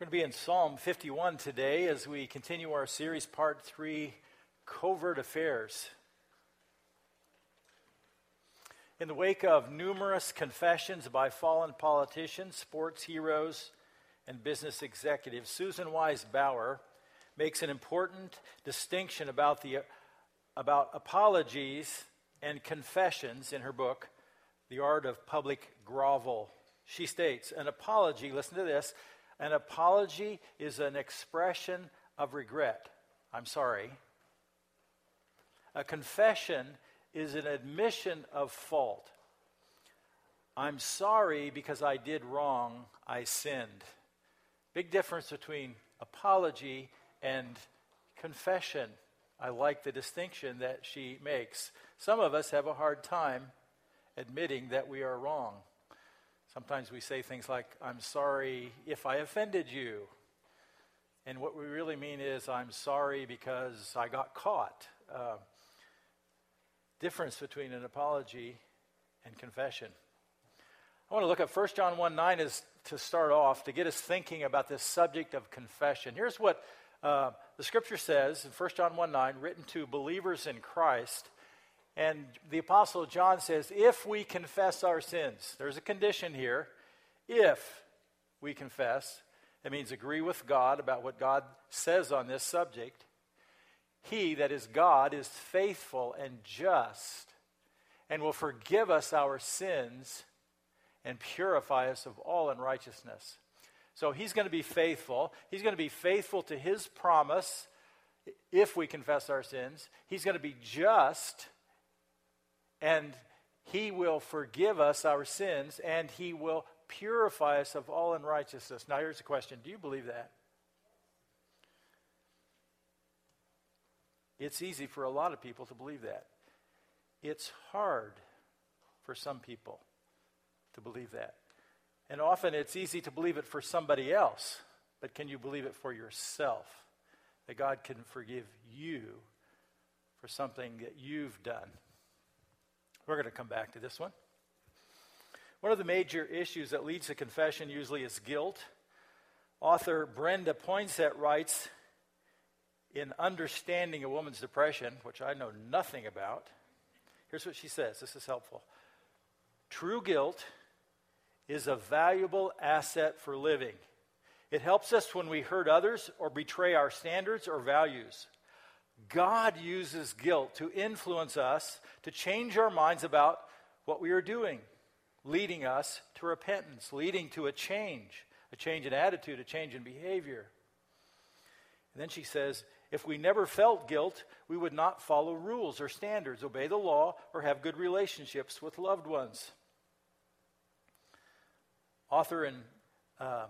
We're going to be in Psalm 51 today as we continue our series, Part 3 Covert Affairs. In the wake of numerous confessions by fallen politicians, sports heroes, and business executives, Susan Wise Bauer makes an important distinction about, the, about apologies and confessions in her book, The Art of Public Grovel. She states, An apology, listen to this, an apology is an expression of regret. I'm sorry. A confession is an admission of fault. I'm sorry because I did wrong, I sinned. Big difference between apology and confession. I like the distinction that she makes. Some of us have a hard time admitting that we are wrong. Sometimes we say things like, I'm sorry if I offended you. And what we really mean is, I'm sorry because I got caught. Uh, difference between an apology and confession. I want to look at 1 John 1 9 is to start off, to get us thinking about this subject of confession. Here's what uh, the scripture says in 1 John 1 9, written to believers in Christ. And the Apostle John says, if we confess our sins, there's a condition here. If we confess, it means agree with God about what God says on this subject. He, that is God, is faithful and just and will forgive us our sins and purify us of all unrighteousness. So he's going to be faithful. He's going to be faithful to his promise if we confess our sins. He's going to be just and he will forgive us our sins, and he will purify us of all unrighteousness. Now, here's the question Do you believe that? It's easy for a lot of people to believe that. It's hard for some people to believe that. And often it's easy to believe it for somebody else, but can you believe it for yourself? That God can forgive you for something that you've done. We're going to come back to this one. One of the major issues that leads to confession usually is guilt. Author Brenda Poinsett writes in Understanding a Woman's Depression, which I know nothing about. Here's what she says this is helpful. True guilt is a valuable asset for living. It helps us when we hurt others or betray our standards or values. God uses guilt to influence us to change our minds about what we are doing, leading us to repentance, leading to a change, a change in attitude, a change in behavior. And then she says, if we never felt guilt, we would not follow rules or standards, obey the law, or have good relationships with loved ones. Author and uh,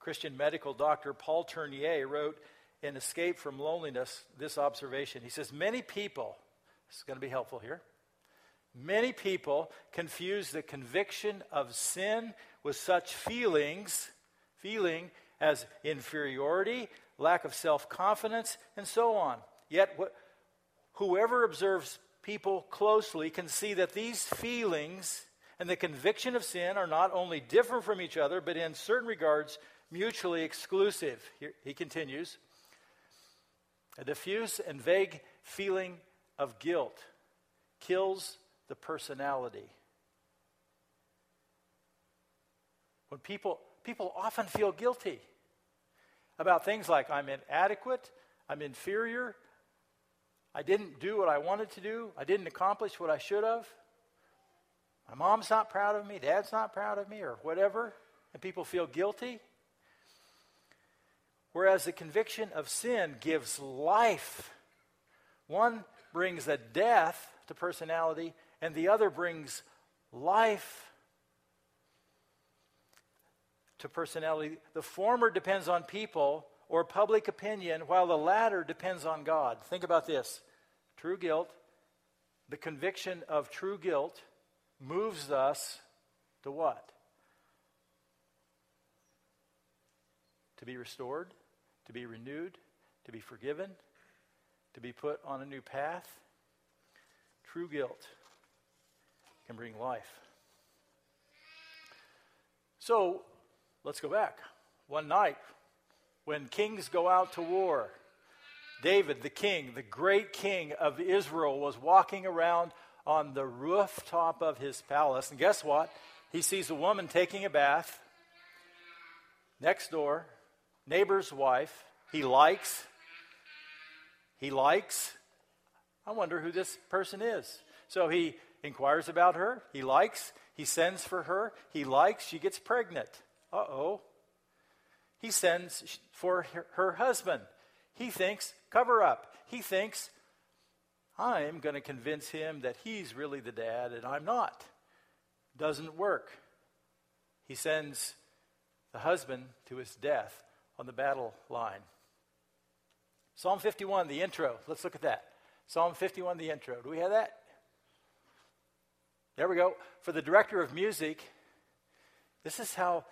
Christian medical doctor Paul Tournier wrote in Escape from Loneliness this observation. He says, Many people, this is going to be helpful here, many people confuse the conviction of sin with such feelings, feeling as inferiority, lack of self confidence, and so on. Yet, wh- whoever observes people closely can see that these feelings and the conviction of sin are not only different from each other, but in certain regards mutually exclusive. Here, he continues a diffuse and vague feeling of guilt kills the personality. When people, people often feel guilty about things like I'm inadequate, I'm inferior, I didn't do what I wanted to do, I didn't accomplish what I should have. My mom's not proud of me, dad's not proud of me, or whatever, and people feel guilty. Whereas the conviction of sin gives life. One brings a death to personality, and the other brings life to personality. The former depends on people or public opinion, while the latter depends on God. Think about this true guilt, the conviction of true guilt moves us to what? To be restored, to be renewed, to be forgiven, to be put on a new path. True guilt can bring life. So let's go back. one night when kings go out to war. David, the king, the great king of Israel, was walking around on the rooftop of his palace. And guess what? He sees a woman taking a bath next door, neighbor's wife. He likes. He likes. I wonder who this person is. So he inquires about her. He likes. He sends for her. He likes. She gets pregnant. Uh oh. He sends for her husband. He thinks, cover up. He thinks, I'm going to convince him that he's really the dad and I'm not. Doesn't work. He sends the husband to his death on the battle line. Psalm 51, the intro. Let's look at that. Psalm 51, the intro. Do we have that? There we go. For the director of music, this is how,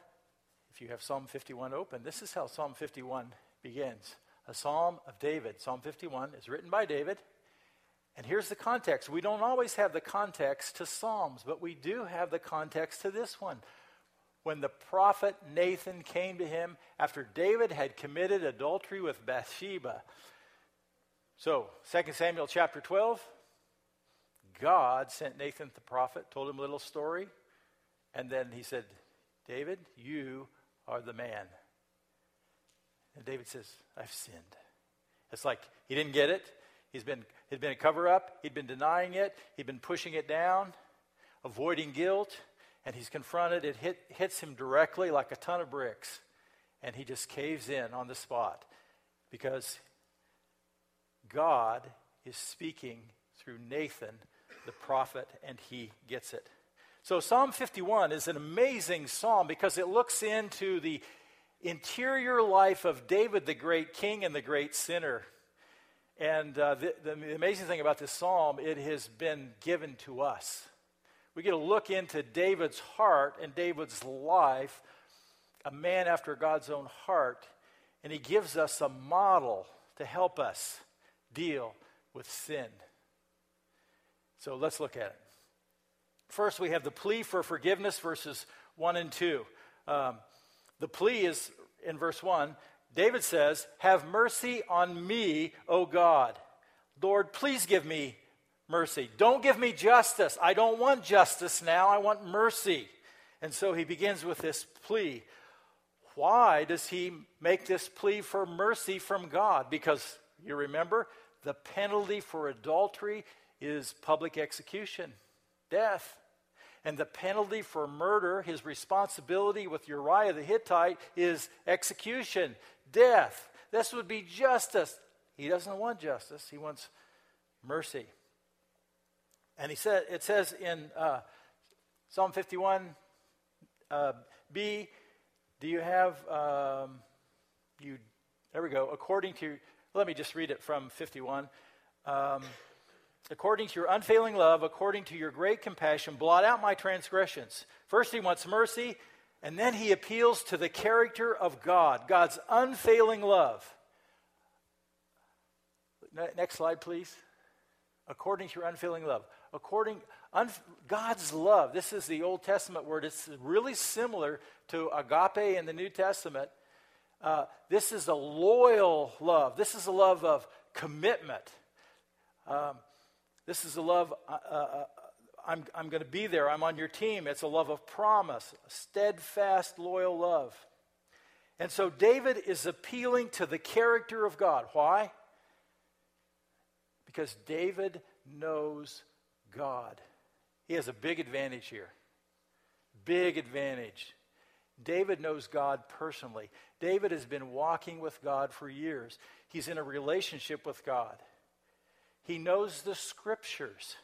if you have Psalm 51 open, this is how Psalm 51 begins. A psalm of David. Psalm 51 is written by David. And here's the context. We don't always have the context to Psalms, but we do have the context to this one. When the prophet Nathan came to him after David had committed adultery with Bathsheba. So, 2 Samuel chapter 12, God sent Nathan the prophet, told him a little story, and then he said, David, you are the man. And David says, I've sinned. It's like he didn't get it. He's been, he'd been a cover up. He'd been denying it. He'd been pushing it down, avoiding guilt. And he's confronted. It hit, hits him directly like a ton of bricks. And he just caves in on the spot because God is speaking through Nathan, the prophet, and he gets it. So, Psalm 51 is an amazing psalm because it looks into the interior life of David, the great king and the great sinner. And uh, the, the amazing thing about this psalm, it has been given to us. We get a look into David's heart and David's life, a man after God's own heart, and he gives us a model to help us deal with sin. So let's look at it. First, we have the plea for forgiveness, verses 1 and 2. Um, the plea is in verse 1. David says, Have mercy on me, O God. Lord, please give me mercy. Don't give me justice. I don't want justice now. I want mercy. And so he begins with this plea. Why does he make this plea for mercy from God? Because you remember, the penalty for adultery is public execution, death. And the penalty for murder, his responsibility with Uriah the Hittite, is execution, death. This would be justice. He doesn't want justice, he wants mercy. And he said, it says in uh, Psalm 51 uh, B, do you have, um, you, there we go, according to, let me just read it from 51. Um, according to your unfailing love, according to your great compassion, blot out my transgressions. First, he wants mercy, and then he appeals to the character of God, God's unfailing love. Next slide, please. According to your unfailing love. According un, God's love. This is the Old Testament word. It's really similar to agape in the New Testament. Uh, this is a loyal love. This is a love of commitment. Um, this is a love, uh, uh, uh I'm, I'm going to be there. I'm on your team. It's a love of promise, steadfast, loyal love. And so David is appealing to the character of God. Why? Because David knows God. He has a big advantage here. Big advantage. David knows God personally. David has been walking with God for years. He's in a relationship with God. He knows the scriptures.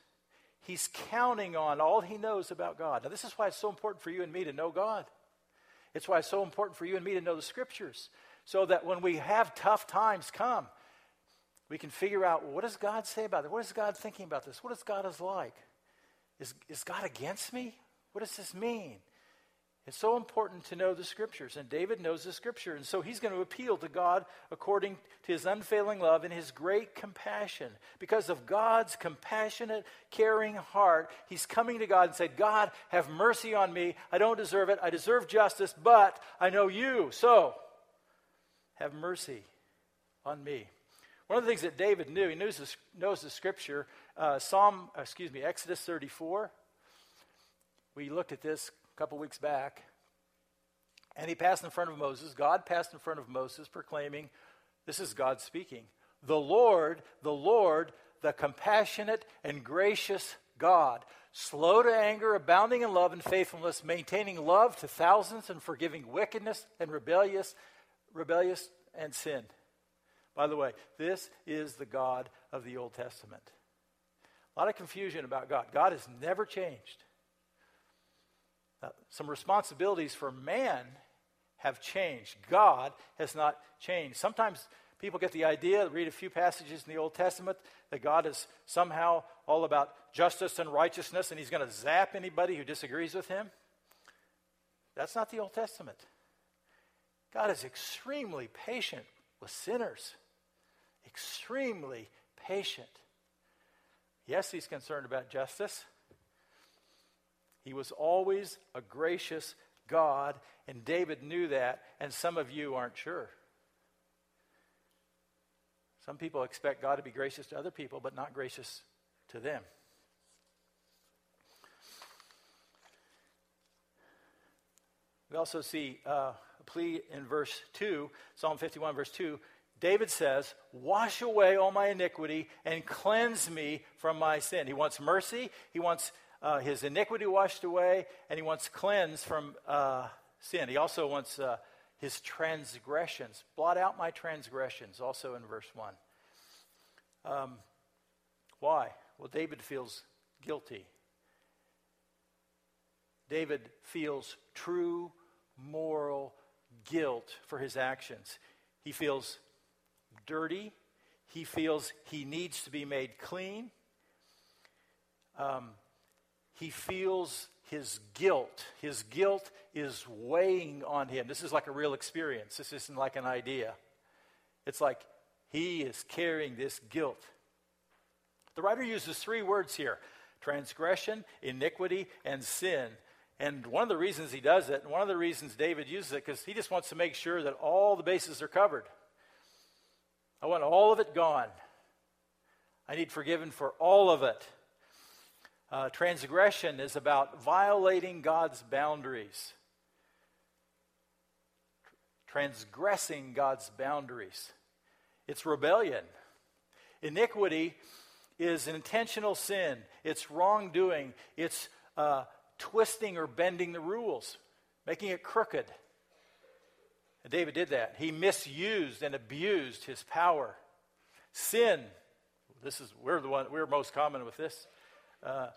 He's counting on all he knows about God. Now, this is why it's so important for you and me to know God. It's why it's so important for you and me to know the scriptures so that when we have tough times come, we can figure out what does God say about it? What is God thinking about this? What is God is like? Is, is God against me? What does this mean? It's so important to know the scriptures, and David knows the scripture, and so he's going to appeal to God according to his unfailing love and his great compassion. Because of God's compassionate, caring heart, he's coming to God and said, God, have mercy on me. I don't deserve it. I deserve justice, but I know you. So, have mercy on me. One of the things that David knew, he knows the, knows the scripture, uh, Psalm, excuse me, Exodus 34. We looked at this a couple weeks back. And he passed in front of Moses. God passed in front of Moses, proclaiming, This is God speaking. The Lord, the Lord, the compassionate and gracious God, slow to anger, abounding in love and faithfulness, maintaining love to thousands, and forgiving wickedness and rebellious, rebellious and sin. By the way, this is the God of the Old Testament. A lot of confusion about God. God has never changed. Some responsibilities for man have changed. God has not changed. Sometimes people get the idea, read a few passages in the Old Testament, that God is somehow all about justice and righteousness and he's going to zap anybody who disagrees with him. That's not the Old Testament. God is extremely patient with sinners, extremely patient. Yes, he's concerned about justice. He was always a gracious God, and David knew that, and some of you aren't sure. Some people expect God to be gracious to other people, but not gracious to them. We also see uh, a plea in verse 2, Psalm 51, verse 2. David says, Wash away all my iniquity and cleanse me from my sin. He wants mercy, he wants uh, his iniquity washed away, and he wants cleansed from uh, sin. He also wants uh, his transgressions. Blot out my transgressions, also in verse 1. Um, why? Well, David feels guilty. David feels true moral guilt for his actions. He feels dirty. He feels he needs to be made clean. Um, he feels his guilt. His guilt is weighing on him. This is like a real experience. This isn't like an idea. It's like he is carrying this guilt. The writer uses three words here transgression, iniquity, and sin. And one of the reasons he does it, and one of the reasons David uses it, because he just wants to make sure that all the bases are covered. I want all of it gone. I need forgiven for all of it. Uh, transgression is about violating God's boundaries, transgressing God's boundaries. It's rebellion. Iniquity is an intentional sin, it's wrongdoing, it's uh, twisting or bending the rules, making it crooked. And David did that. He misused and abused his power. Sin, this is we're the one we're most common with this. Uh,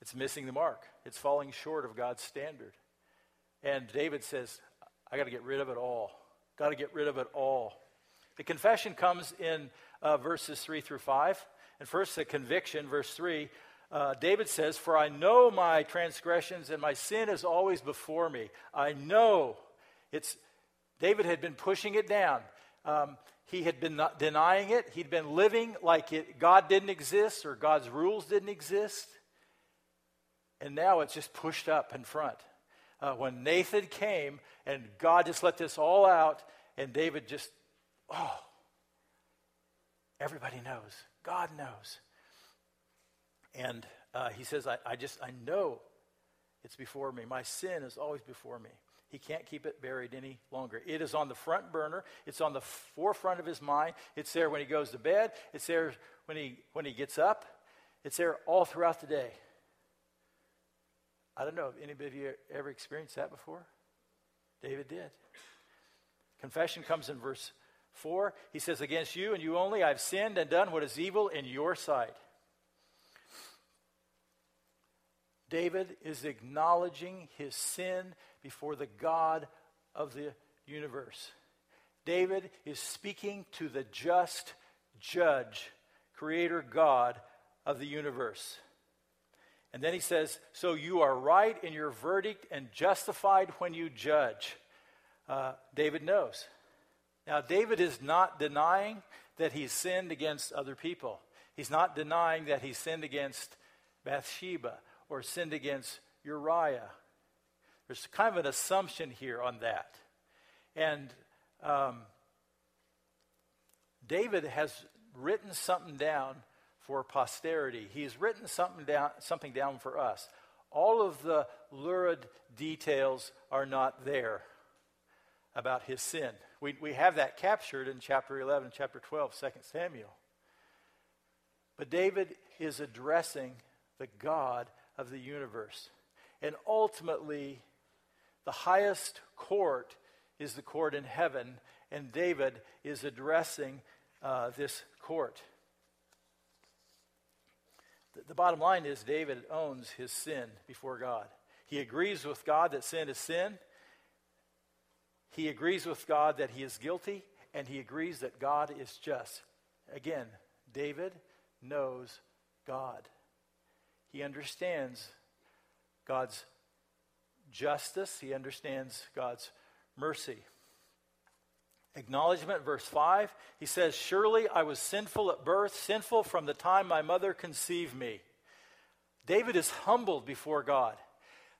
it's missing the mark. It's falling short of God's standard. And David says, I got to get rid of it all. Got to get rid of it all. The confession comes in uh, verses 3 through 5. And first, the conviction, verse 3. Uh, David says, For I know my transgressions and my sin is always before me. I know. It's, David had been pushing it down. Um, he had been denying it. He'd been living like it, God didn't exist or God's rules didn't exist. And now it's just pushed up in front. Uh, when Nathan came and God just let this all out, and David just Oh, everybody knows. God knows. And uh, he says, I, I just, I know it's before me. My sin is always before me. He can't keep it buried any longer. It is on the front burner. It's on the forefront of his mind. It's there when he goes to bed. It's there when he, when he gets up. It's there all throughout the day. I don't know if anybody of you ever experienced that before. David did. Confession comes in verse 4, he says, Against you and you only I've sinned and done what is evil in your sight. David is acknowledging his sin before the God of the universe. David is speaking to the just judge, creator God of the universe. And then he says, So you are right in your verdict and justified when you judge. Uh, David knows. Now, David is not denying that he's sinned against other people. He's not denying that he sinned against Bathsheba or sinned against Uriah. There's kind of an assumption here on that. And um, David has written something down for posterity. He's written something down, something down for us. All of the lurid details are not there about his sin. We, we have that captured in chapter 11, chapter 12, 2 Samuel. But David is addressing the God of the universe. And ultimately, the highest court is the court in heaven, and David is addressing uh, this court. The, the bottom line is David owns his sin before God. He agrees with God that sin is sin. He agrees with God that he is guilty, and he agrees that God is just. Again, David knows God. He understands God's justice, he understands God's mercy. Acknowledgement, verse 5, he says, Surely I was sinful at birth, sinful from the time my mother conceived me. David is humbled before God.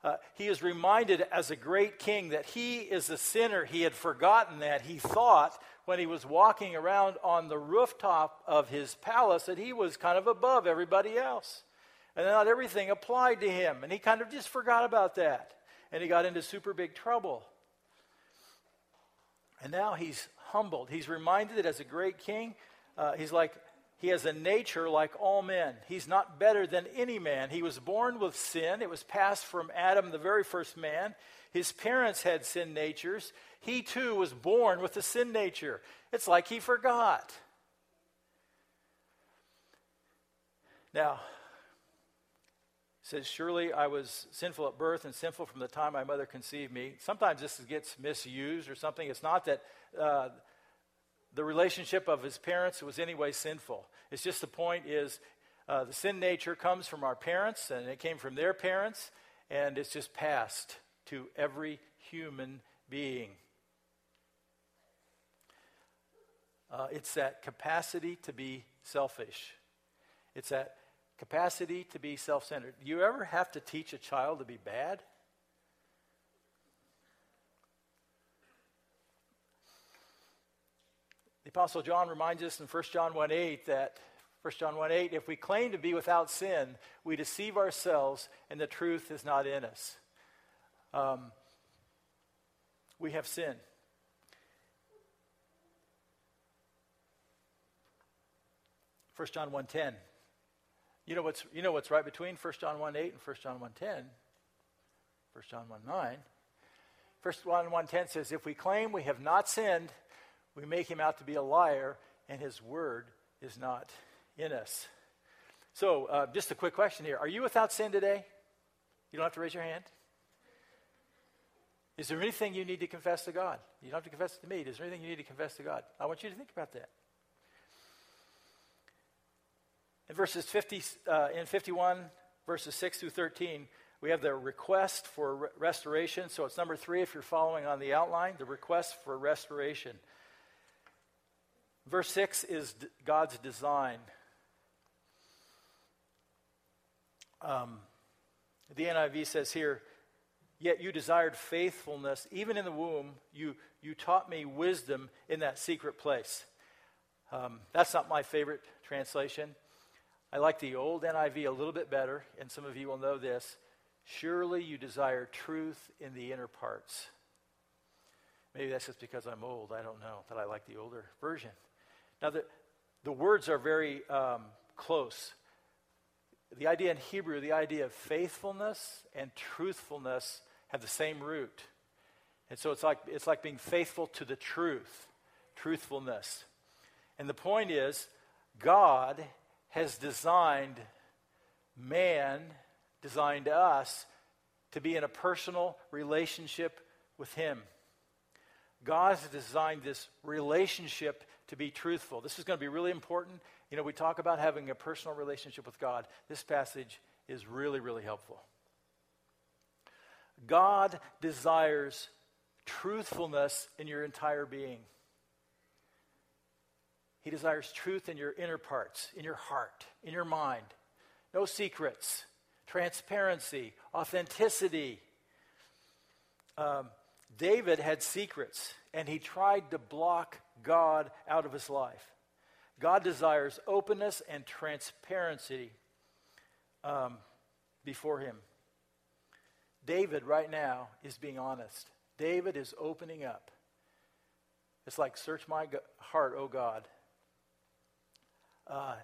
Uh, he is reminded as a great king that he is a sinner. He had forgotten that. He thought when he was walking around on the rooftop of his palace that he was kind of above everybody else. And not everything applied to him. And he kind of just forgot about that. And he got into super big trouble. And now he's humbled. He's reminded that as a great king, uh, he's like, he has a nature like all men. He's not better than any man. He was born with sin. It was passed from Adam, the very first man. His parents had sin natures. He too was born with a sin nature. It's like he forgot. Now, says, Surely I was sinful at birth and sinful from the time my mother conceived me. Sometimes this gets misused or something. It's not that uh, the relationship of his parents was anyway sinful. It's just the point is uh, the sin nature comes from our parents and it came from their parents and it's just passed to every human being. Uh, it's that capacity to be selfish. It's that capacity to be self centered. Do you ever have to teach a child to be bad? The Apostle John reminds us in 1 John 1 8 that 1 John 1 8, if we claim to be without sin, we deceive ourselves and the truth is not in us. Um, we have sin. First John 1.10 you know what's, you know what's right between 1 John 1 8 and 1 John 1 10? 1 John 1 9. 1 John 1 10 says, If we claim we have not sinned, we make him out to be a liar, and his word is not in us. So, uh, just a quick question here. Are you without sin today? You don't have to raise your hand. Is there anything you need to confess to God? You don't have to confess it to me. Is there anything you need to confess to God? I want you to think about that. In verses 50, uh, in 51, verses 6 through 13, we have the request for re- restoration. So it's number three if you're following on the outline, the request for restoration. Verse 6 is d- God's design. Um, the NIV says here, Yet you desired faithfulness, even in the womb, you, you taught me wisdom in that secret place. Um, that's not my favorite translation. I like the old NIV a little bit better, and some of you will know this. Surely you desire truth in the inner parts. Maybe that's just because I'm old. I don't know, that I like the older version. Now, the, the words are very um, close. The idea in Hebrew, the idea of faithfulness and truthfulness have the same root. And so it's like, it's like being faithful to the truth, truthfulness. And the point is, God has designed man, designed us to be in a personal relationship with Him. God has designed this relationship to be truthful. This is going to be really important. You know, we talk about having a personal relationship with God. This passage is really, really helpful. God desires truthfulness in your entire being. He desires truth in your inner parts, in your heart, in your mind. No secrets, transparency, authenticity. Um, David had secrets, and he tried to block God out of his life. God desires openness and transparency um, before Him. David, right now, is being honest. David is opening up. It's like, search my heart, O God. Uh,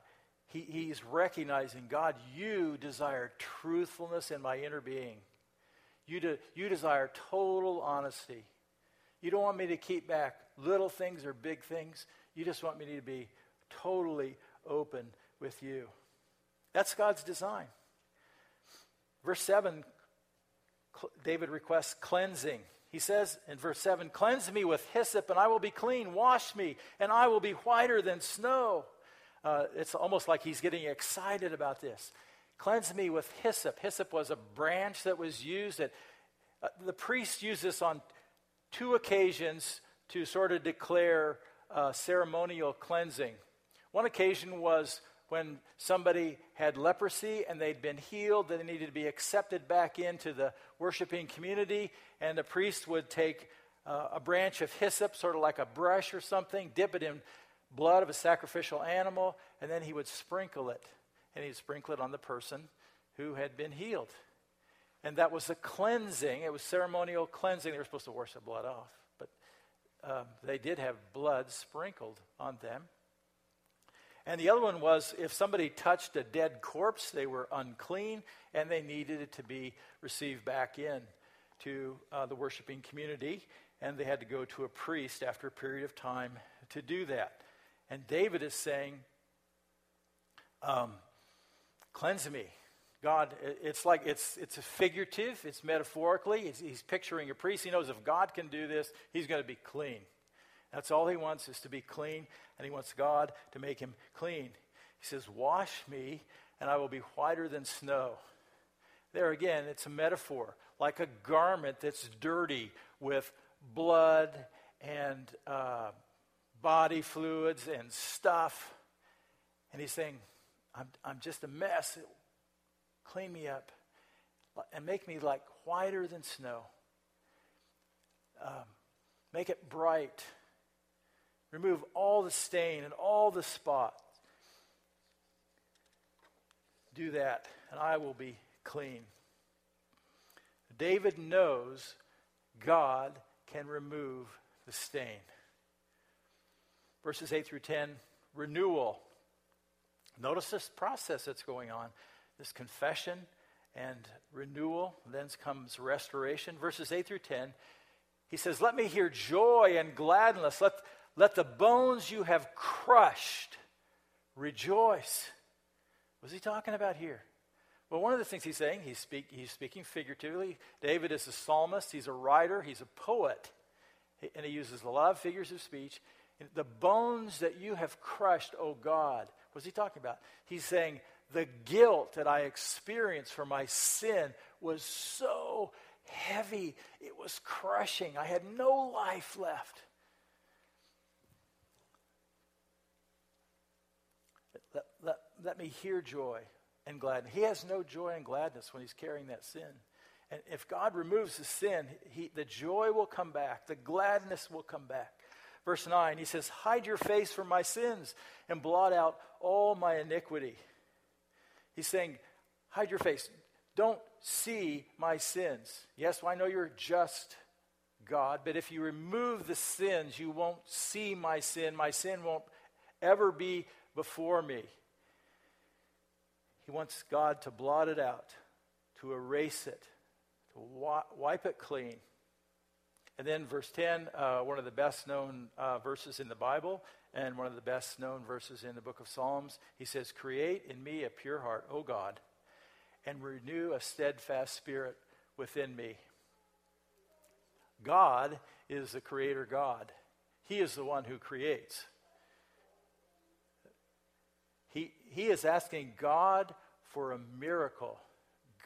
he, he's recognizing, God, you desire truthfulness in my inner being. You, de, you desire total honesty. You don't want me to keep back little things or big things. You just want me to be totally open with you. That's God's design. Verse 7, David requests cleansing. He says in verse 7 Cleanse me with hyssop, and I will be clean. Wash me, and I will be whiter than snow. Uh, it's almost like he's getting excited about this. Cleanse me with hyssop. Hyssop was a branch that was used. At, uh, the priest used this on two occasions to sort of declare uh, ceremonial cleansing. One occasion was when somebody had leprosy and they'd been healed, they needed to be accepted back into the worshiping community, and the priest would take uh, a branch of hyssop, sort of like a brush or something, dip it in blood of a sacrificial animal, and then he would sprinkle it. And he'd sprinkle it on the person who had been healed. And that was a cleansing. It was ceremonial cleansing. They were supposed to wash the blood off, but um, they did have blood sprinkled on them. And the other one was if somebody touched a dead corpse, they were unclean and they needed it to be received back in to uh, the worshiping community. And they had to go to a priest after a period of time to do that. And David is saying, um, Cleanse me. God, it's like it's, it's figurative, it's metaphorically. He's, picturing a priest. He knows if God can do this, he's going to be clean. That's all he wants is to be clean, and he wants God to make him clean. He says, Wash me, and I will be whiter than snow. There again, it's a metaphor, like a garment that's dirty with blood and uh, body fluids and stuff. And he's saying, I'm, I'm just a mess. Clean me up and make me like whiter than snow. Um, make it bright Remove all the stain and all the spots. Do that, and I will be clean. David knows God can remove the stain. Verses 8 through 10 renewal. Notice this process that's going on this confession and renewal. Then comes restoration. Verses 8 through 10, he says, Let me hear joy and gladness. Let, let the bones you have crushed rejoice. What's he talking about here? Well, one of the things he's saying, he's, speak, he's speaking figuratively. David is a psalmist, he's a writer, he's a poet, and he uses a lot of figures of speech. The bones that you have crushed, O oh God. What's he talking about? He's saying, the guilt that I experienced for my sin was so heavy, it was crushing. I had no life left. Let, let, let me hear joy and gladness. He has no joy and gladness when he's carrying that sin. And if God removes the sin, he, the joy will come back, the gladness will come back. Verse 9, he says, Hide your face from my sins and blot out all my iniquity. He's saying, Hide your face. Don't see my sins. Yes, well, I know you're just, God, but if you remove the sins, you won't see my sin. My sin won't ever be before me. He wants God to blot it out, to erase it, to wipe it clean. And then verse 10, uh, one of the best known uh, verses in the Bible and one of the best known verses in the book of Psalms. He says, Create in me a pure heart, O God, and renew a steadfast spirit within me. God is the creator God, He is the one who creates. He, he is asking God for a miracle.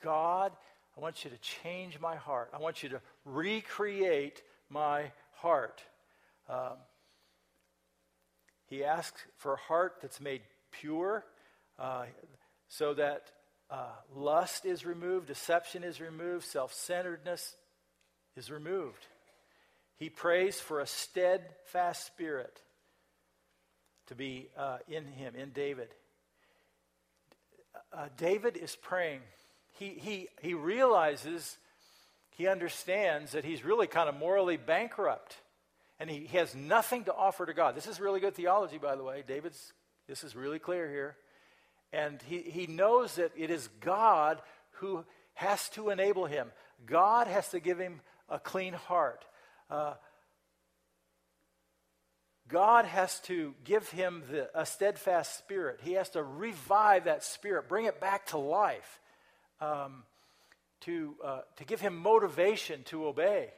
God, I want you to change my heart. I want you to recreate my heart. Um, he asks for a heart that's made pure uh, so that uh, lust is removed, deception is removed, self centeredness is removed. He prays for a steadfast spirit to be uh, in him, in David. Uh, David is praying. He, he, he realizes, he understands that he's really kind of morally bankrupt and he, he has nothing to offer to God. This is really good theology, by the way. David's, this is really clear here. And he, he knows that it is God who has to enable him. God has to give him a clean heart. Uh, God has to give him the, a steadfast spirit. He has to revive that spirit, bring it back to life, um, to, uh, to give him motivation to obey,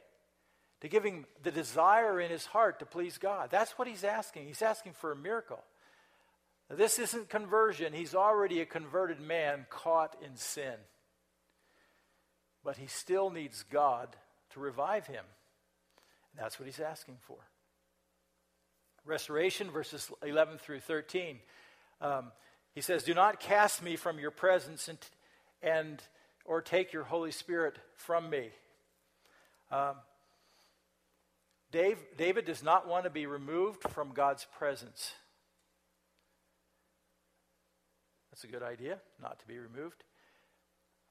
to give him the desire in his heart to please God. That's what he's asking. He's asking for a miracle. This isn't conversion. He's already a converted man caught in sin. But he still needs God to revive him. And that's what he's asking for. Restoration, verses 11 through 13. Um, he says, Do not cast me from your presence and, and or take your Holy Spirit from me. Um, Dave, David does not want to be removed from God's presence. That's a good idea, not to be removed.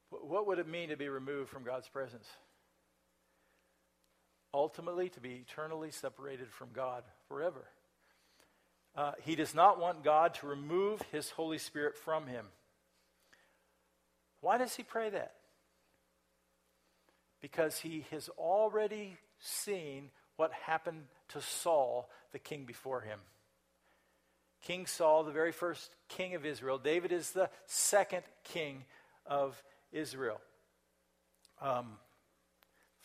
What would it mean to be removed from God's presence? Ultimately, to be eternally separated from God forever. Uh, he does not want God to remove his Holy Spirit from him. Why does he pray that? Because he has already seen what happened to Saul, the king before him. King Saul, the very first king of Israel. David is the second king of Israel. Um,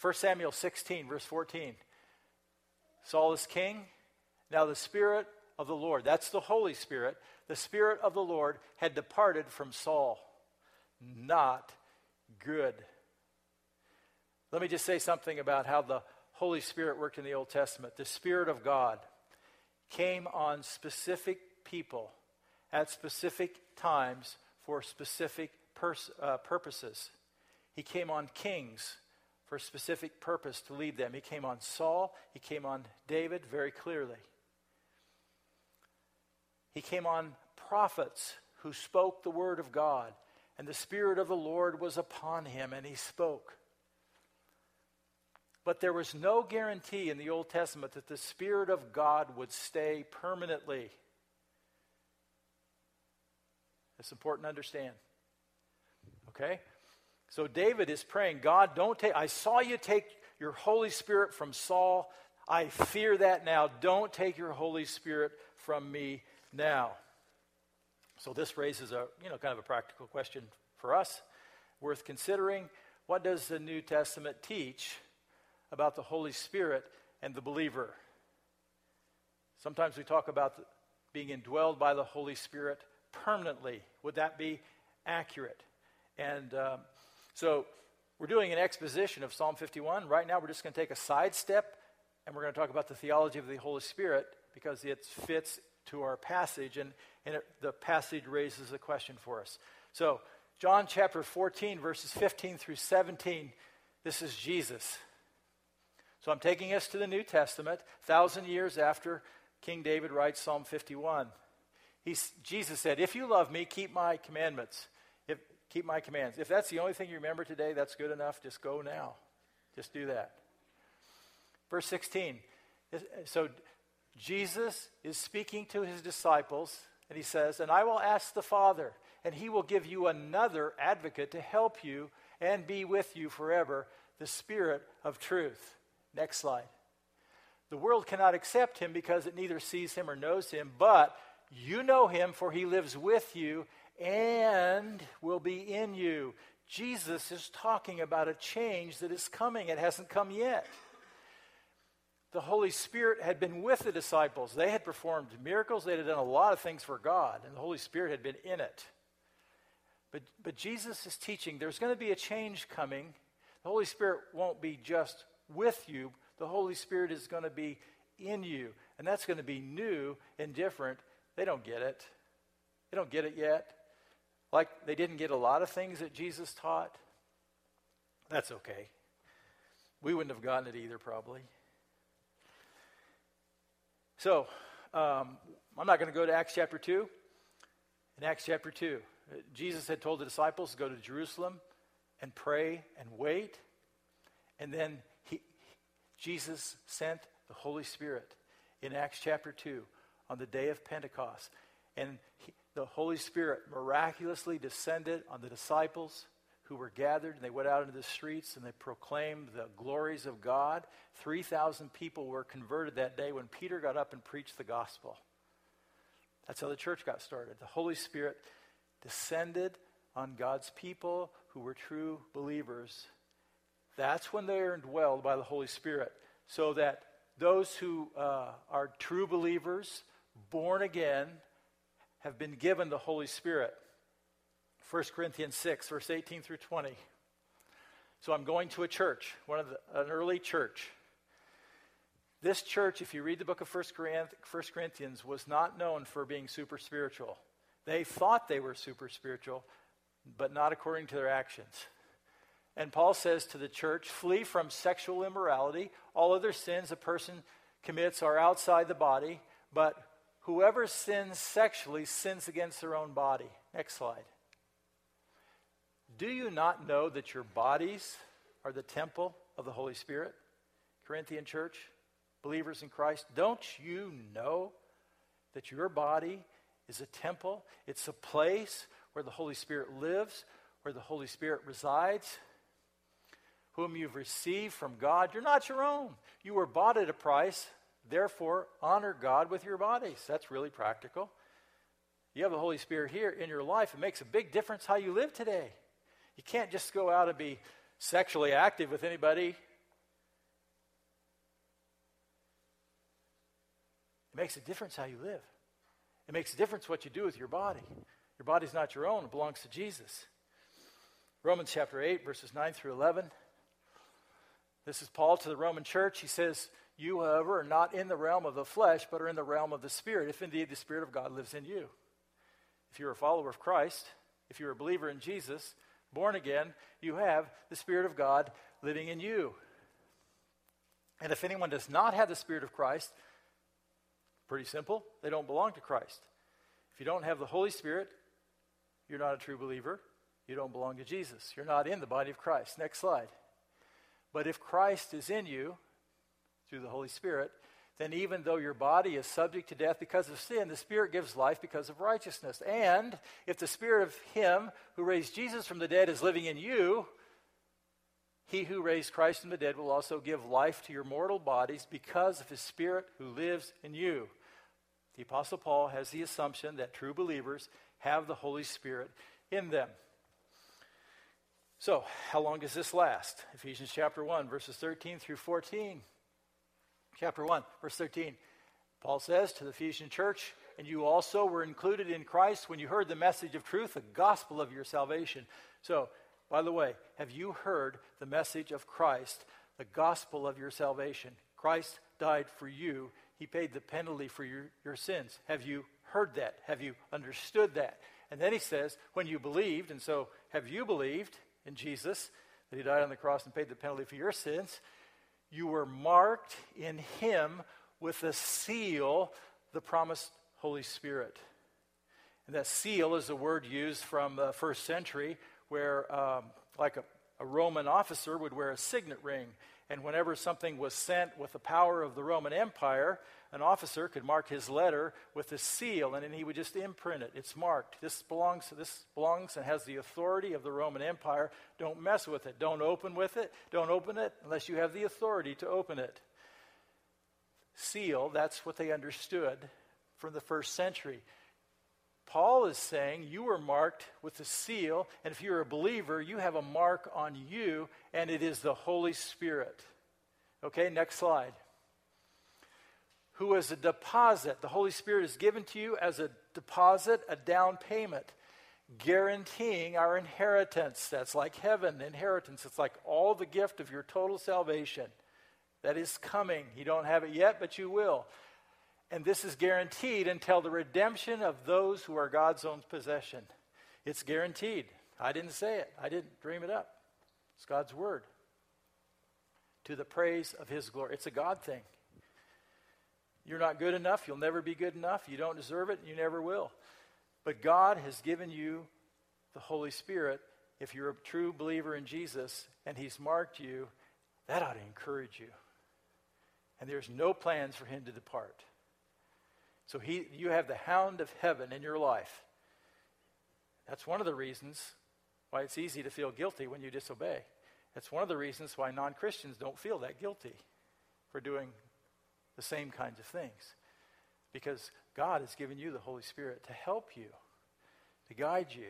1 Samuel 16, verse 14. Saul is king. Now the Spirit of the Lord, that's the Holy Spirit, the Spirit of the Lord had departed from Saul. Not good. Let me just say something about how the Holy Spirit worked in the Old Testament. The Spirit of God came on specific people at specific times for specific pers- uh, purposes. He came on kings for a specific purpose to lead them. He came on Saul, he came on David very clearly. He came on prophets who spoke the word of God, and the Spirit of the Lord was upon him, and he spoke. But there was no guarantee in the Old Testament that the Spirit of God would stay permanently. It's important to understand. Okay? So David is praying, God, don't take, I saw you take your Holy Spirit from Saul. I fear that now. Don't take your Holy Spirit from me now. So this raises a, you know, kind of a practical question for us worth considering. What does the New Testament teach about the Holy Spirit and the believer? Sometimes we talk about being indwelled by the Holy Spirit permanently. Would that be accurate? And um, so we're doing an exposition of Psalm 51. Right now, we're just going to take a sidestep and we're going to talk about the theology of the Holy Spirit because it fits to our passage and, and it, the passage raises a question for us. So, John chapter 14, verses 15 through 17, this is Jesus. So I'm taking us to the New Testament, thousand years after King David writes Psalm 51. He's, Jesus said, If you love me, keep my commandments. If, keep my commands. If that's the only thing you remember today, that's good enough. Just go now. Just do that. Verse 16. So Jesus is speaking to his disciples, and he says, And I will ask the Father, and he will give you another advocate to help you and be with you forever, the Spirit of truth. Next slide. The world cannot accept him because it neither sees him or knows him, but you know him, for he lives with you and will be in you. Jesus is talking about a change that is coming. It hasn't come yet. The Holy Spirit had been with the disciples. They had performed miracles. They had done a lot of things for God, and the Holy Spirit had been in it. But, but Jesus is teaching there's going to be a change coming. The Holy Spirit won't be just with you, the Holy Spirit is going to be in you. And that's going to be new and different. They don't get it. They don't get it yet. Like they didn't get a lot of things that Jesus taught. That's okay. We wouldn't have gotten it either, probably. So, um, I'm not going to go to Acts chapter 2. In Acts chapter 2, uh, Jesus had told the disciples to go to Jerusalem and pray and wait. And then he, Jesus sent the Holy Spirit in Acts chapter 2 on the day of Pentecost. And he, the Holy Spirit miraculously descended on the disciples who were gathered, and they went out into the streets and they proclaimed the glories of God. 3,000 people were converted that day when Peter got up and preached the gospel. That's how the church got started. The Holy Spirit descended on God's people who were true believers. That's when they are indwelled by the Holy Spirit, so that those who uh, are true believers, born again, have been given the Holy Spirit. 1 Corinthians 6, verse 18 through 20. So I'm going to a church, one of the, an early church. This church, if you read the book of 1 Corinthians, was not known for being super spiritual. They thought they were super spiritual, but not according to their actions. And Paul says to the church flee from sexual immorality. All other sins a person commits are outside the body, but whoever sins sexually sins against their own body. Next slide. Do you not know that your bodies are the temple of the Holy Spirit? Corinthian church, believers in Christ, don't you know that your body is a temple? It's a place where the Holy Spirit lives, where the Holy Spirit resides, whom you've received from God. You're not your own. You were bought at a price. Therefore, honor God with your bodies. That's really practical. You have the Holy Spirit here in your life. It makes a big difference how you live today. You can't just go out and be sexually active with anybody. It makes a difference how you live. It makes a difference what you do with your body. Your body's not your own, it belongs to Jesus. Romans chapter 8, verses 9 through 11. This is Paul to the Roman church. He says, You, however, are not in the realm of the flesh, but are in the realm of the Spirit, if indeed the Spirit of God lives in you. If you're a follower of Christ, if you're a believer in Jesus, born again, you have the Spirit of God living in you. And if anyone does not have the Spirit of Christ, pretty simple, they don't belong to Christ. If you don't have the Holy Spirit, you're not a true believer. You don't belong to Jesus. You're not in the body of Christ. Next slide. But if Christ is in you through the Holy Spirit, then even though your body is subject to death because of sin, the Spirit gives life because of righteousness. And if the Spirit of Him who raised Jesus from the dead is living in you, He who raised Christ from the dead will also give life to your mortal bodies because of His Spirit who lives in you. The Apostle Paul has the assumption that true believers have the Holy Spirit in them. So, how long does this last? Ephesians chapter 1, verses 13 through 14 chapter 1, verse 13. Paul says to the Ephesian church, and you also were included in Christ when you heard the message of truth, the gospel of your salvation. So, by the way, have you heard the message of Christ, the gospel of your salvation? Christ died for you. He paid the penalty for your, your sins. Have you heard that? Have you understood that? And then he says, when you believed, and so have you believed in Jesus, that he died on the cross and paid the penalty for your sins? You were marked in him with a seal, the promised Holy Spirit. And that seal is a word used from the first century where, um, like a, a Roman officer would wear a signet ring. And whenever something was sent with the power of the Roman Empire, an officer could mark his letter with a seal, and then he would just imprint it. It's marked. This belongs. This belongs and has the authority of the Roman Empire. Don't mess with it. Don't open with it. Don't open it unless you have the authority to open it. Seal. That's what they understood from the first century. Paul is saying you were marked with a seal, and if you're a believer, you have a mark on you, and it is the Holy Spirit. Okay, next slide. Who is a deposit. The Holy Spirit is given to you as a deposit, a down payment, guaranteeing our inheritance. That's like heaven, inheritance. It's like all the gift of your total salvation that is coming. You don't have it yet, but you will. And this is guaranteed until the redemption of those who are God's own possession. It's guaranteed. I didn't say it, I didn't dream it up. It's God's word. To the praise of his glory. It's a God thing. You're not good enough. You'll never be good enough. You don't deserve it. and You never will. But God has given you the Holy Spirit. If you're a true believer in Jesus and He's marked you, that ought to encourage you. And there's no plans for Him to depart. So he, you have the hound of heaven in your life. That's one of the reasons why it's easy to feel guilty when you disobey. That's one of the reasons why non Christians don't feel that guilty for doing the same kinds of things. Because God has given you the Holy Spirit to help you, to guide you,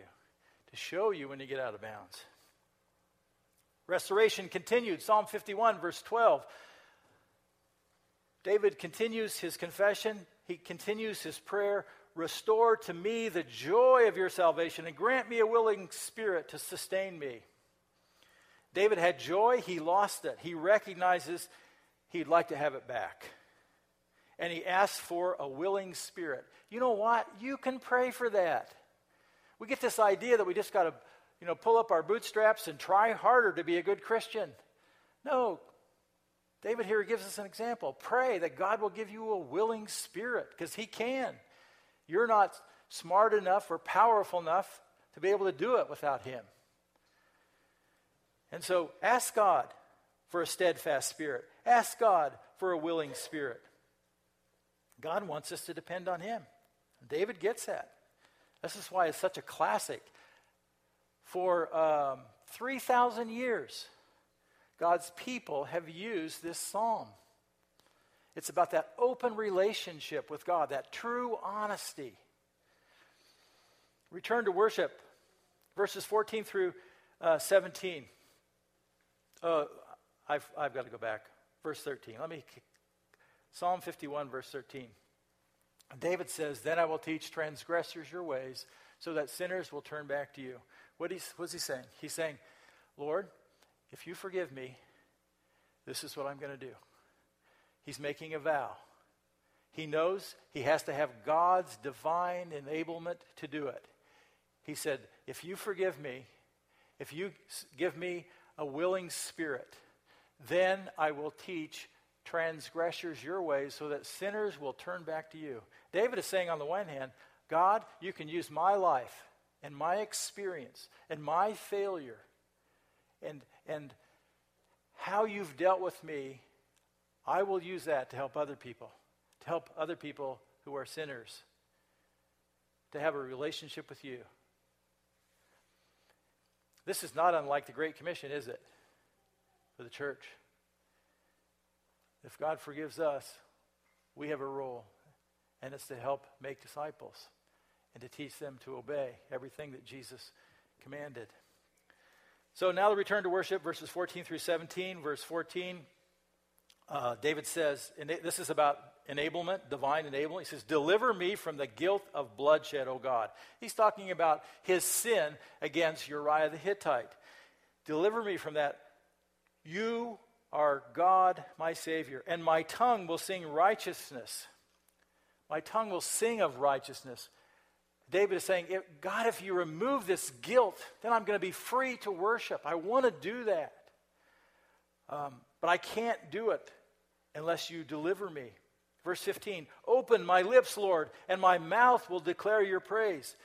to show you when you get out of bounds. Restoration continued. Psalm 51, verse 12. David continues his confession, he continues his prayer Restore to me the joy of your salvation and grant me a willing spirit to sustain me. David had joy, he lost it. He recognizes he'd like to have it back. And he asks for a willing spirit. You know what? You can pray for that. We get this idea that we just got to, you know, pull up our bootstraps and try harder to be a good Christian. No. David here gives us an example. Pray that God will give you a willing spirit because he can. You're not smart enough or powerful enough to be able to do it without Him. And so ask God for a steadfast spirit. Ask God for a willing spirit. God wants us to depend on Him. David gets that. This is why it's such a classic. For um, 3,000 years, God's people have used this psalm. It's about that open relationship with God, that true honesty. Return to worship, verses 14 through uh, 17. Uh, I've, I've got to go back. Verse 13. Let me. Psalm 51, verse 13. David says, Then I will teach transgressors your ways, so that sinners will turn back to you. What is what's he saying? He's saying, Lord, if you forgive me, this is what I'm going to do. He's making a vow. He knows he has to have God's divine enablement to do it. He said, If you forgive me, if you give me a willing spirit, then I will teach transgressors your ways so that sinners will turn back to you. David is saying, on the one hand, God, you can use my life and my experience and my failure and, and how you've dealt with me I will use that to help other people, to help other people who are sinners, to have a relationship with you. This is not unlike the Great Commission, is it? For the church. If God forgives us, we have a role, and it's to help make disciples and to teach them to obey everything that Jesus commanded. So now the return to worship, verses 14 through 17. Verse 14 uh, David says, and this is about enablement, divine enablement. He says, Deliver me from the guilt of bloodshed, O God. He's talking about his sin against Uriah the Hittite. Deliver me from that. You are God, my Savior, and my tongue will sing righteousness. My tongue will sing of righteousness. David is saying, God, if you remove this guilt, then I'm going to be free to worship. I want to do that. Um, but I can't do it unless you deliver me. Verse 15 Open my lips, Lord, and my mouth will declare your praise.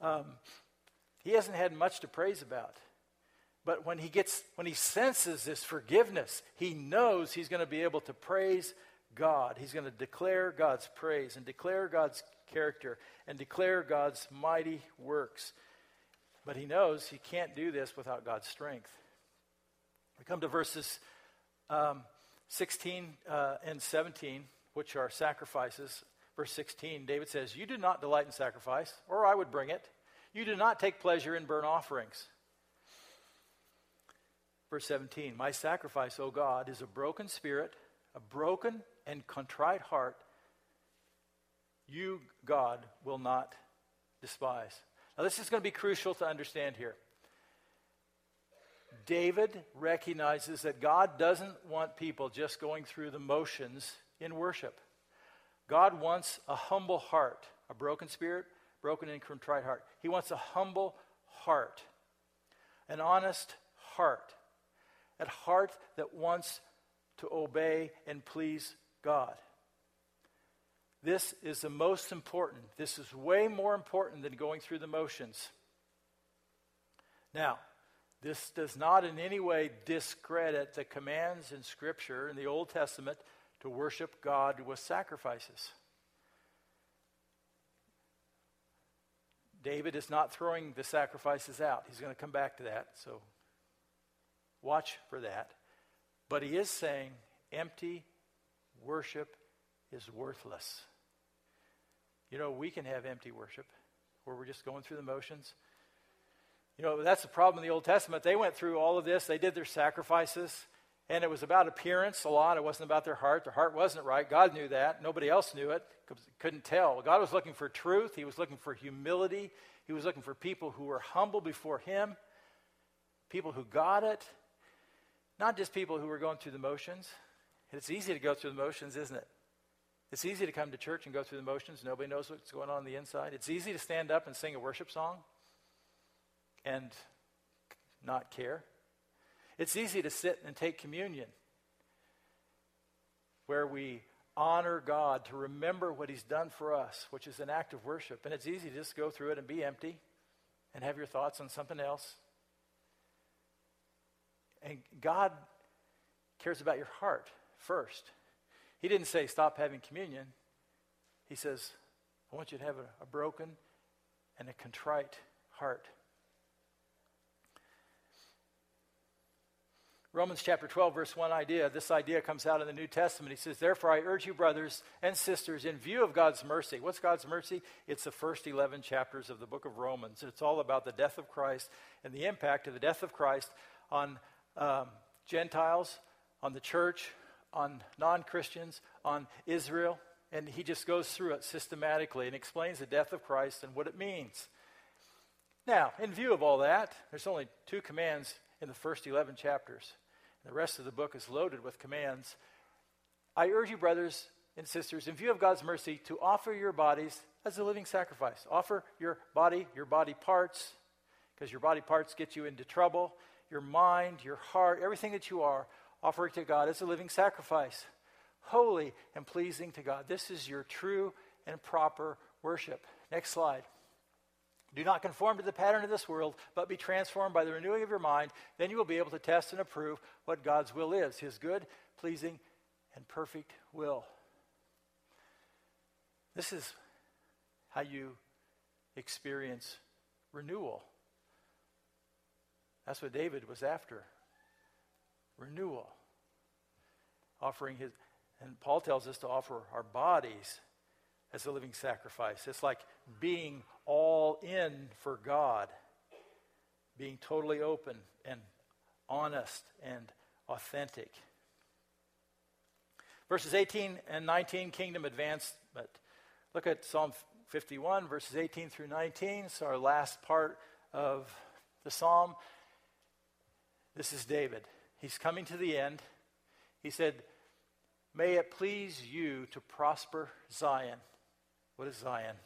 Um, he hasn't had much to praise about. But when he gets, when he senses this forgiveness, he knows he's going to be able to praise God. He's going to declare God's praise and declare God's character and declare God's mighty works. But he knows he can't do this without God's strength. We come to verses um, 16 uh, and 17, which are sacrifices. Verse 16, David says, You do not delight in sacrifice, or I would bring it. You do not take pleasure in burnt offerings. Verse 17, My sacrifice, O God, is a broken spirit, a broken and contrite heart. You, God, will not despise. Now, this is going to be crucial to understand here. David recognizes that God doesn't want people just going through the motions in worship. God wants a humble heart, a broken spirit, broken and contrite heart. He wants a humble heart, an honest heart, a heart that wants to obey and please God. This is the most important. This is way more important than going through the motions. Now, this does not in any way discredit the commands in Scripture in the Old Testament to worship God with sacrifices. David is not throwing the sacrifices out. He's going to come back to that, so watch for that. But he is saying empty worship is worthless. You know, we can have empty worship where we're just going through the motions. You know, that's the problem in the Old Testament. They went through all of this, they did their sacrifices, and it was about appearance a lot. It wasn't about their heart. Their heart wasn't right. God knew that. Nobody else knew it, couldn't tell. God was looking for truth, He was looking for humility, He was looking for people who were humble before Him, people who got it, not just people who were going through the motions. It's easy to go through the motions, isn't it? It's easy to come to church and go through the motions. Nobody knows what's going on, on the inside. It's easy to stand up and sing a worship song and not care. It's easy to sit and take communion where we honor God, to remember what He's done for us, which is an act of worship. And it's easy to just go through it and be empty and have your thoughts on something else. And God cares about your heart first. He didn't say, stop having communion. He says, I want you to have a, a broken and a contrite heart. Romans chapter 12, verse 1 idea. This idea comes out in the New Testament. He says, Therefore, I urge you, brothers and sisters, in view of God's mercy. What's God's mercy? It's the first 11 chapters of the book of Romans. It's all about the death of Christ and the impact of the death of Christ on um, Gentiles, on the church, on non Christians, on Israel. And he just goes through it systematically and explains the death of Christ and what it means. Now, in view of all that, there's only two commands in the first 11 chapters. The rest of the book is loaded with commands. I urge you, brothers and sisters, in view of God's mercy, to offer your bodies as a living sacrifice. Offer your body, your body parts, because your body parts get you into trouble. Your mind, your heart, everything that you are, offer it to God as a living sacrifice, holy and pleasing to God. This is your true and proper worship. Next slide. Do not conform to the pattern of this world, but be transformed by the renewing of your mind. Then you will be able to test and approve what God's will is his good, pleasing, and perfect will. This is how you experience renewal. That's what David was after renewal. Offering his, and Paul tells us to offer our bodies as a living sacrifice. It's like being all in for God, being totally open and honest and authentic. Verses 18 and 19, kingdom advancement. Look at Psalm 51, verses 18 through 19. It's our last part of the psalm. This is David. He's coming to the end. He said, May it please you to prosper Zion. What is Zion?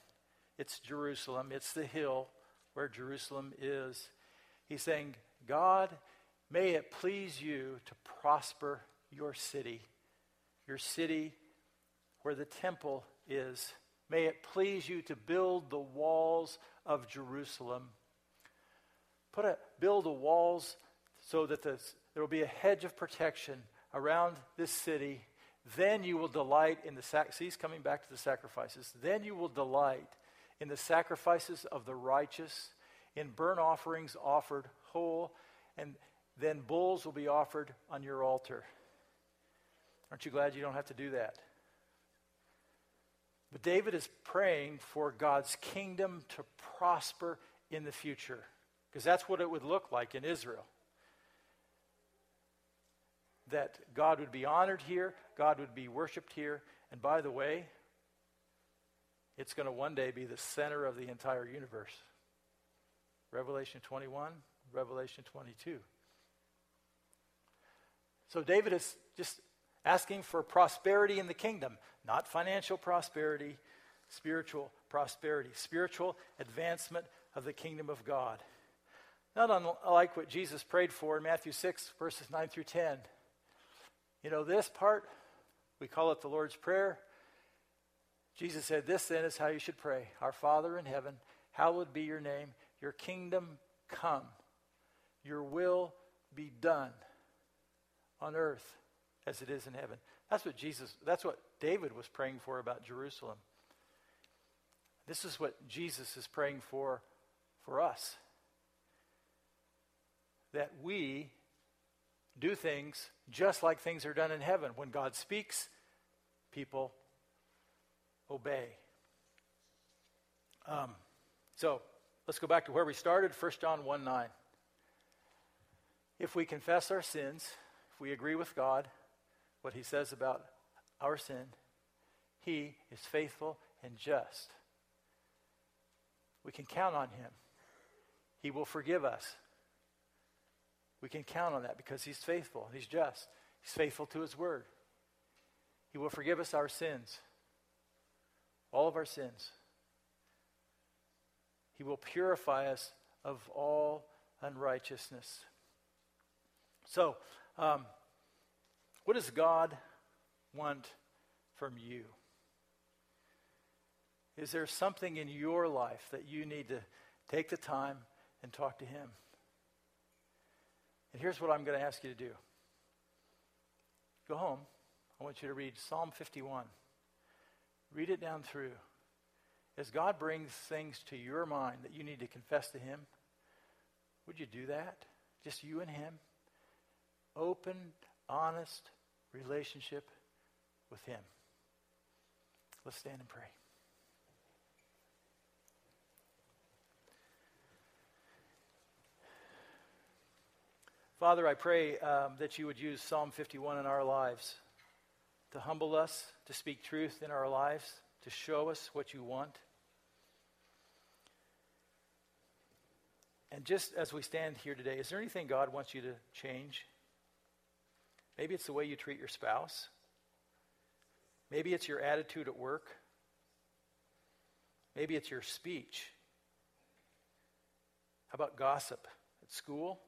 It's Jerusalem, it's the hill where Jerusalem is. He's saying, God, may it please you to prosper your city, your city where the temple is. May it please you to build the walls of Jerusalem. Put a, build the walls so that the, there will be a hedge of protection around this city then you will delight in the sac. See, coming back to the sacrifices. Then you will delight in the sacrifices of the righteous, in burnt offerings offered whole, and then bulls will be offered on your altar. Aren't you glad you don't have to do that? But David is praying for God's kingdom to prosper in the future, because that's what it would look like in Israel that God would be honored here, God would be worshiped here, and by the way, it's going to one day be the center of the entire universe. Revelation 21, Revelation 22. So David is just asking for prosperity in the kingdom, not financial prosperity, spiritual prosperity, spiritual advancement of the kingdom of God. Not unlike what Jesus prayed for in Matthew 6, verses 9 through 10. You know, this part, we call it the Lord's Prayer. Jesus said, This then is how you should pray Our Father in heaven, hallowed be your name, your kingdom come, your will be done on earth as it is in heaven. That's what Jesus, that's what David was praying for about Jerusalem. This is what Jesus is praying for for us. That we do things just like things are done in heaven. When God speaks, people obey. Um, so let's go back to where we started 1 John 1 9. If we confess our sins, if we agree with God, what he says about our sin, he is faithful and just. We can count on him. He will forgive us. We can count on that because he's faithful, he's just. He's faithful to his word. He will forgive us our sins, all of our sins. He will purify us of all unrighteousness. So, um, what does God want from you? Is there something in your life that you need to take the time and talk to Him? And here's what I'm going to ask you to do go home. I want you to read Psalm 51. Read it down through. As God brings things to your mind that you need to confess to Him, would you do that? Just you and Him? Open, honest relationship with Him. Let's stand and pray. Father, I pray um, that you would use Psalm 51 in our lives to humble us, to speak truth in our lives, to show us what you want. And just as we stand here today, is there anything God wants you to change? Maybe it's the way you treat your spouse. Maybe it's your attitude at work. Maybe it's your speech. How about gossip at school?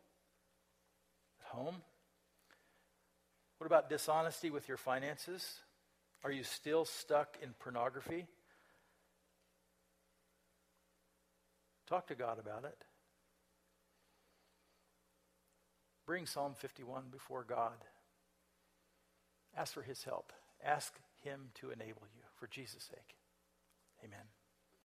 Home? What about dishonesty with your finances? Are you still stuck in pornography? Talk to God about it. Bring Psalm 51 before God. Ask for his help. Ask him to enable you for Jesus' sake. Amen.